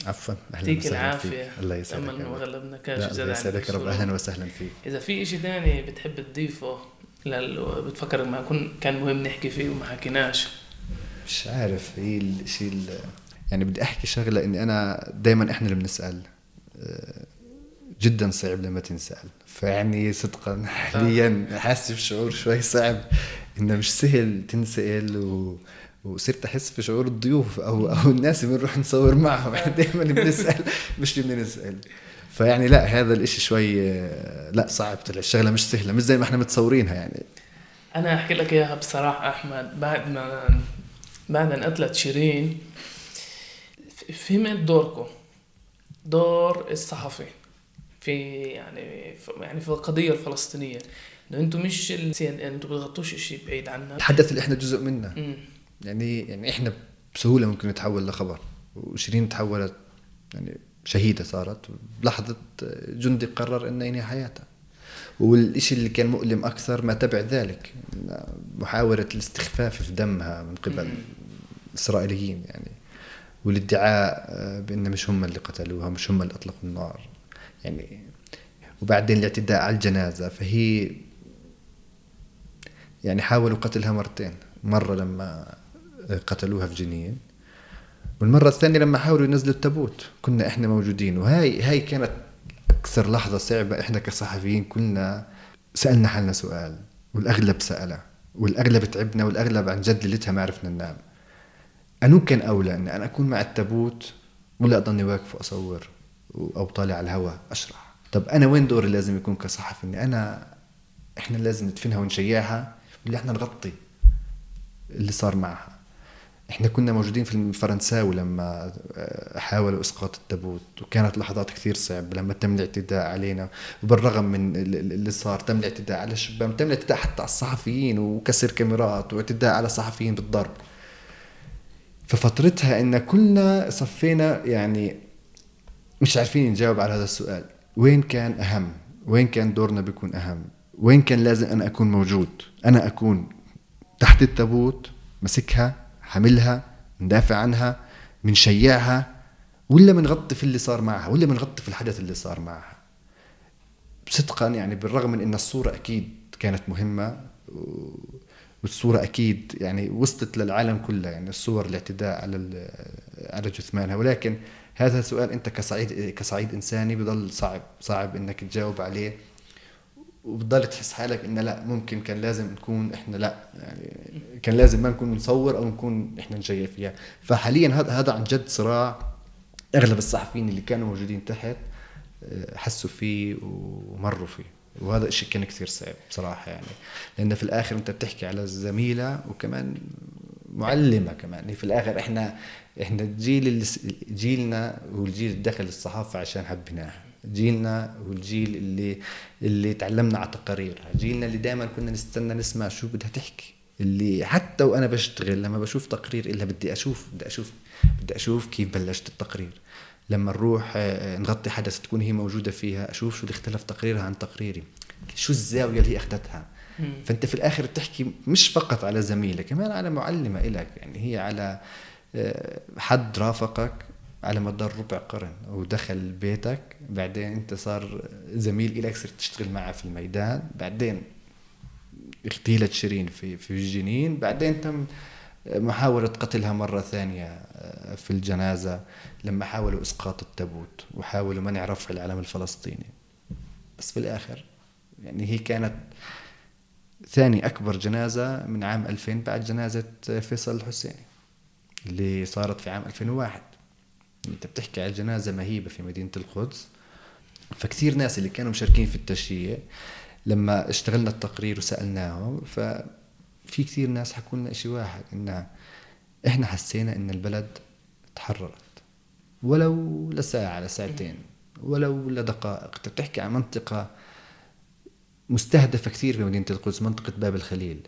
عفوا. أهلا يعطيك العافية. الله يسعدك ما غلبناكش زاد الله يسعدك رب. أهلا وسهلا فيك. إذا في شيء ثاني بتحب تضيفه لل... بتفكر ما كن كان مهم نحكي فيه وما حكيناش. مش عارف إيه الشيء يعني بدي أحكي شغلة إني أنا دائما إحنا اللي بنسأل. آه، جدا صعب لما تنسأل. فيعني صدقا حاليا حاسس بشعور شوي صعب إنه مش سهل تنسأل و وصرت أحس في شعور الضيوف أو أو الناس اللي بنروح نصور معهم. يعني دائما بنسأل مش اللي بنسال فيعني لا هذا الإشي شوي لا صعب طلع. الشغلة مش سهلة مش زي ما إحنا متصورينها يعني. أنا أحكي لك إياها بصراحة أحمد. بعد ما بعد أن قتلت شيرين فهمت دوركم دور الصحفي في يعني في يعني في القضية الفلسطينية. إنه أنتم مش سي ان ان أنتم بتغطوش شيء بعيد عنا الحدث اللي إحنا جزء منه. يعني يعني إحنا بسهولة ممكن نتحول لخبر. وشيرين تحولت يعني شهيدة صارت. بلحظه جندي قرر إنه ينهي حياتها والشيء اللي كان مؤلم أكثر ما تبع ذلك محاولة الاستخفاف في دمها من قبل الإسرائيليين يعني. والادعاء بان مش هم اللي قتلوها مش هم اللي أطلقوا النار يعني. وبعدين الاعتداء على الجنازة. فهي يعني حاولوا قتلها مرتين. مرة لما قتلوها في جنين. والمرة الثانية لما حاولوا ينزلوا التابوت كنا إحنا موجودين. وهاي هاي كانت أكثر لحظة صعبة إحنا كصحفيين كنا سألنا حالنا سؤال والأغلب سأله والأغلب تعبنا والأغلب عن جد ليلتها ما عرفنا ننام. أنو كان أولى؟ أن أنا أكون مع التابوت ولا أضلني واقف وأصور أو طالع على الهواء أشرح؟ طب أنا وين دوري لازم يكون كصحفي؟ إني أنا إحنا لازم ندفنها ونشيعها ولا إحنا نغطي اللي صار معها. إحنا كنا موجودين في الفرنساوي لما آه، حاولوا إسقاط التابوت وكانت لحظات كثير صعبة لما تم الاعتداء علينا. وبالرغم من اللي صار تم الاعتداء على الشباب تم الاعتداء حتى على الصحفيين وكسر كاميرات واعتداء على صحفيين بالضرب. ففترتها إن كلنا صفينا يعني مش عارفين نجاوب على هذا السؤال. وين كان أهم؟ وين كان دورنا بيكون أهم؟ وين كان لازم أنا أكون موجود؟ أنا أكون تحت التابوت مسكها حاملها ندافع عنها منشيعها ولا بنغطي في اللي صار معها ولا بنغطي في الحدث اللي صار معها. صدقا يعني بالرغم من إن الصورة أكيد كانت مهمة والصورة أكيد يعني وصلت للعالم كله يعني الصور الاعتداء على على جثمانها. ولكن هذا سؤال أنت كصعيد كصعيد إنساني بضل صعب صعب إنك تجاوب عليه. وبتضل تحس حالك انه لأ ممكن كان لازم نكون إحنا لأ يعني كان لازم ما نكون نصور أو نكون إحنا نشيع فيها. فحاليا هذا هذا عن جد صراع أغلب الصحفيين اللي كانوا موجودين تحت آه، حسوا فيه ومروا فيه. وهذا الشيء كان كثير صعب بصراحة يعني. لأن في الآخر أنت بتحكي على زميله وكمان معلمة كمان. في الآخر إحنا إحنا الجيل اللي جيلنا هو الجيل اللي دخل الصحافة عشان حبيناها. جيلنا والجيل اللي اللي تعلمنا على تقاريرها جيلنا اللي دائما كنا نستنى نسمع شو بدها تحكي. اللي حتى وأنا بشتغل لما بشوف تقرير الا بدي أشوف بدي أشوف بدي أشوف كيف بلشت التقرير. لما نروح آه، نغطي حدث تكون هي موجودة فيها أشوف شو اللي اختلف تقريرها عن تقريري. شو الزاوية اللي هي أخذتها. فأنت في الآخر بتحكي مش فقط على زميلك كمان على معلمة إلك. يعني هي على آه، حد رافقك على مدار ربع قرن ودخل بيتك بعدين انت صار زميل إلك صرت تشتغل معه في الميدان بعدين اغتيلت شيرين في في الجنين بعدين تم محاولة قتلها مرة ثانية آه، في الجنازة لما حاولوا إسقاط التابوت وحاولوا منع رفع العلم الفلسطيني. بس في الآخر يعني هي كانت ثاني أكبر جنازة من عام 2000 بعد جنازة فيصل الحسيني اللي صارت في عام 2001 انت بتحكي على جنازة مهيبة في مدينة القدس. فكثير ناس اللي كانوا مشاركين في التشييع لما اشتغلنا التقرير وسألناهم ففي كثير ناس حكوا لنا شيء واحد إن إحنا حسينا إن البلد تحررت. ولو لساعة لساعتين ولو لدقائق. أنت بتحكي عن منطقة مستهدفة كثير في مدينة القدس منطقة باب الخليل.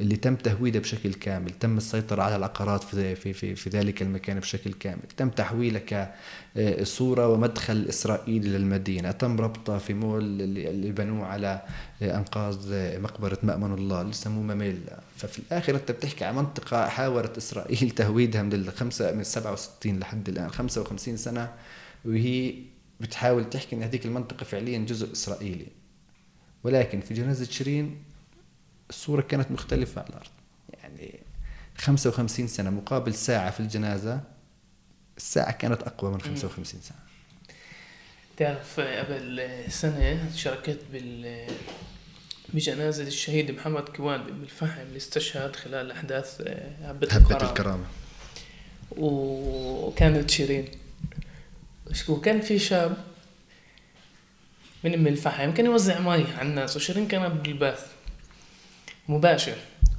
اللي تم تهويدها بشكل كامل تم السيطرة على العقارات في, في, في, في ذلك المكان بشكل كامل تم تحويلها كصورة ومدخل إسرائيلي للمدينة تم ربطها في مول اللي بنوه على أنقاض مقبرة مأمن الله اللي سموه ماميلا ففي الآخر أنت بتحكي عن منطقة حاولت إسرائيل تهويدها من الخمسة من 67 لحد الآن 55 سنة وهي بتحاول تحكي أن هذيك المنطقة فعليا جزء إسرائيلي. ولكن في جنازة شيرين الصورة كانت مختلفة على الأرض. يعني 55 سنة مقابل ساعة في الجنازة الساعة كانت أقوى من 55 سنة تعرف قبل سنة شاركت بال بجنازة الشهيد محمد كوان بأم الفحم اللي استشهد خلال أحداث هبة الكرامة, الكرامة. وكانت شيرين. وكان في شاب من إم الفحم كان يوزع مي على الناس وشيرين كانت بالبث. مباشر.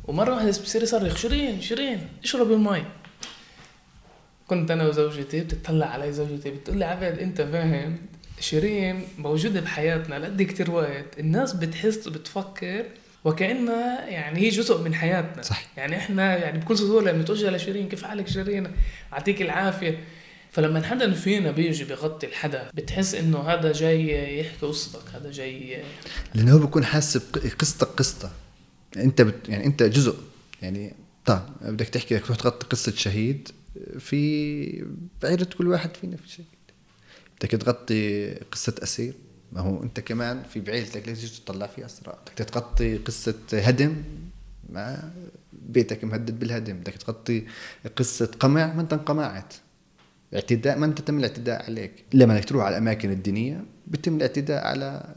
ومرة واحدة بصير يصرخ شيرين شيرين اشربي مي. كنت أنا وزوجتي بتطلع علي زوجتي بتقول لي عبد أنت فاهم؟ شيرين موجودة بحياتنا لقد كتير وقت. الناس بتحس بتفكر وكأنها يعني هي جزء من حياتنا. صح. يعني إحنا يعني بكل سهولة بنتوجه لشيرين كيف حالك شيرين؟ يعطيك العافية. فلما حدا فينا بيجي بيغطي الحدا بتحس إنه هذا جاي يحكي قصتك هذا جاي لأنه هو بيكون حاسس قصتك قصته انت بت يعني انت جزء. يعني طيب بدك تحكي بدك تروح تغطي قصة شهيد في بعيرة كل واحد فينا في شهيد. بدك تغطي قصة أسير ما هو انت كمان في بعيلتك ليش تطلع في اسرى بدك تغطي قصة هدم ما بيتك مهدد بالهدم. بدك تغطي قصة قمع ما انت انقمعت. اعتداء ما انت تم الاعتداء عليك. لما بدك تروح على الأماكن الدينية بيتم الاعتداء على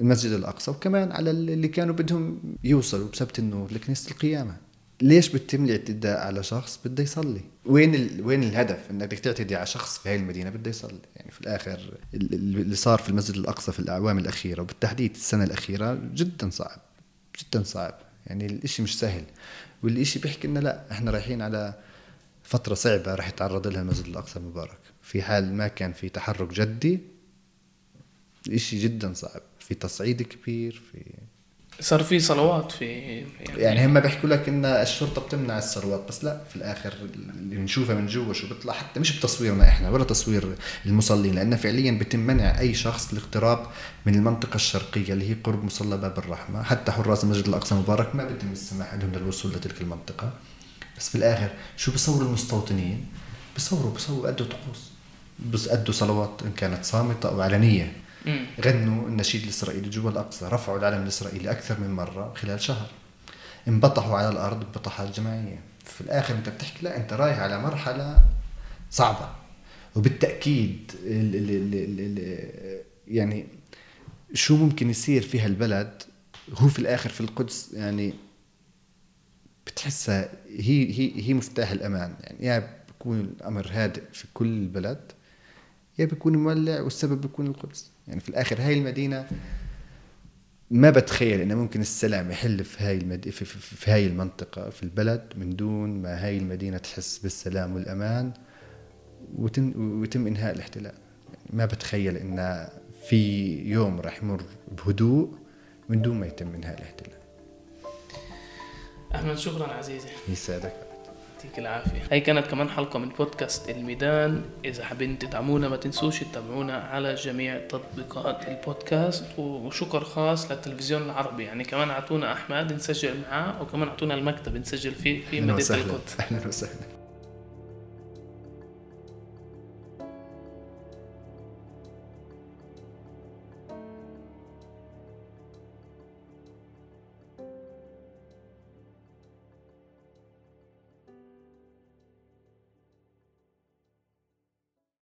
المسجد الأقصى وكمان على اللي كانوا بدهم يوصلوا بسبت النور لكنيسه القيامة. ليش بتم الاعتداء على شخص بده يصلي؟ وين ال... وين الهدف؟ إنك بدك تعتدي على شخص في هاي المدينة بده يصلي. يعني في الآخر اللي صار في المسجد الأقصى في الأعوام الأخيرة وبالتحديد السنة الأخيرة جدا صعب جدا صعب. يعني الإشي مش سهل. والإشي بيحكي إنه لا إحنا رايحين على فترة صعبة راح يتعرض لها المسجد الأقصى المبارك في حال ما كان في تحرك جدي إشي جدا صعب. في تصعيد كبير في صار في صلوات في يعني, يعني هم بيحكوا لك إن الشرطة بتمنع الصلوات بس لا في الآخر اللي بنشوفها من جوا شو بيطلع حتى مش بتصويرنا إحنا ولا تصوير المصلين لأن فعليا بيتم منع أي شخص الاقتراب من المنطقة الشرقية اللي هي قرب مصلى باب الرحمة. حتى حراس المسجد الأقصى المبارك ما بيتم السماح لهم للوصول لتلك المنطقة. بس في الآخر شو بيصوروا المستوطنين؟ بيصوروا بيصوروا أدوا طقوس. بس أدوا صلوات إن كانت صامتة أو علنية. غنوا النشيد الإسرائيلي جوا الأقصى رفعوا العلم الإسرائيلي أكثر من مرة خلال شهر. انبطحوا على الأرض بطحات جماعية في الآخر أنت بتحكي لا أنت رايح على مرحلة صعبة. وبالتأكيد ال ال ال ال يعني شو ممكن يصير في هالبلد؟ هو في الآخر في القدس يعني بتحسها هي هي هي مفتاح الأمان. يعني يا بيكون الأمر هادئ في كل البلد يا بيكون مولع والسبب بيكون القدس. يعني في الآخر هاي المدينة ما بتخيل إنه ممكن السلام يحل في هاي المد... في, في, في هاي المنطقة في البلد من دون ما هاي المدينة تحس بالسلام والأمان وتم, ويتم إنهاء الاحتلال. يعني ما بتخيل إن في يوم راح يمر بهدوء من دون ما يتم إنهاء الاحتلال. احمد شكرا عزيزي. يسعدك. يعطيك العافية. هي كانت كمان حلقة من بودكاست الميدان. إذا حابين تدعمونا ما تنسوش تتابعونا على جميع تطبيقات البودكاست. وشكر خاص للتلفزيون العربي. يعني كمان أعطونا أحمد نسجل معاه وكمان أعطونا المكتب نسجل فيه في أهلاً مدينة. القدس. أهلا وسهلا.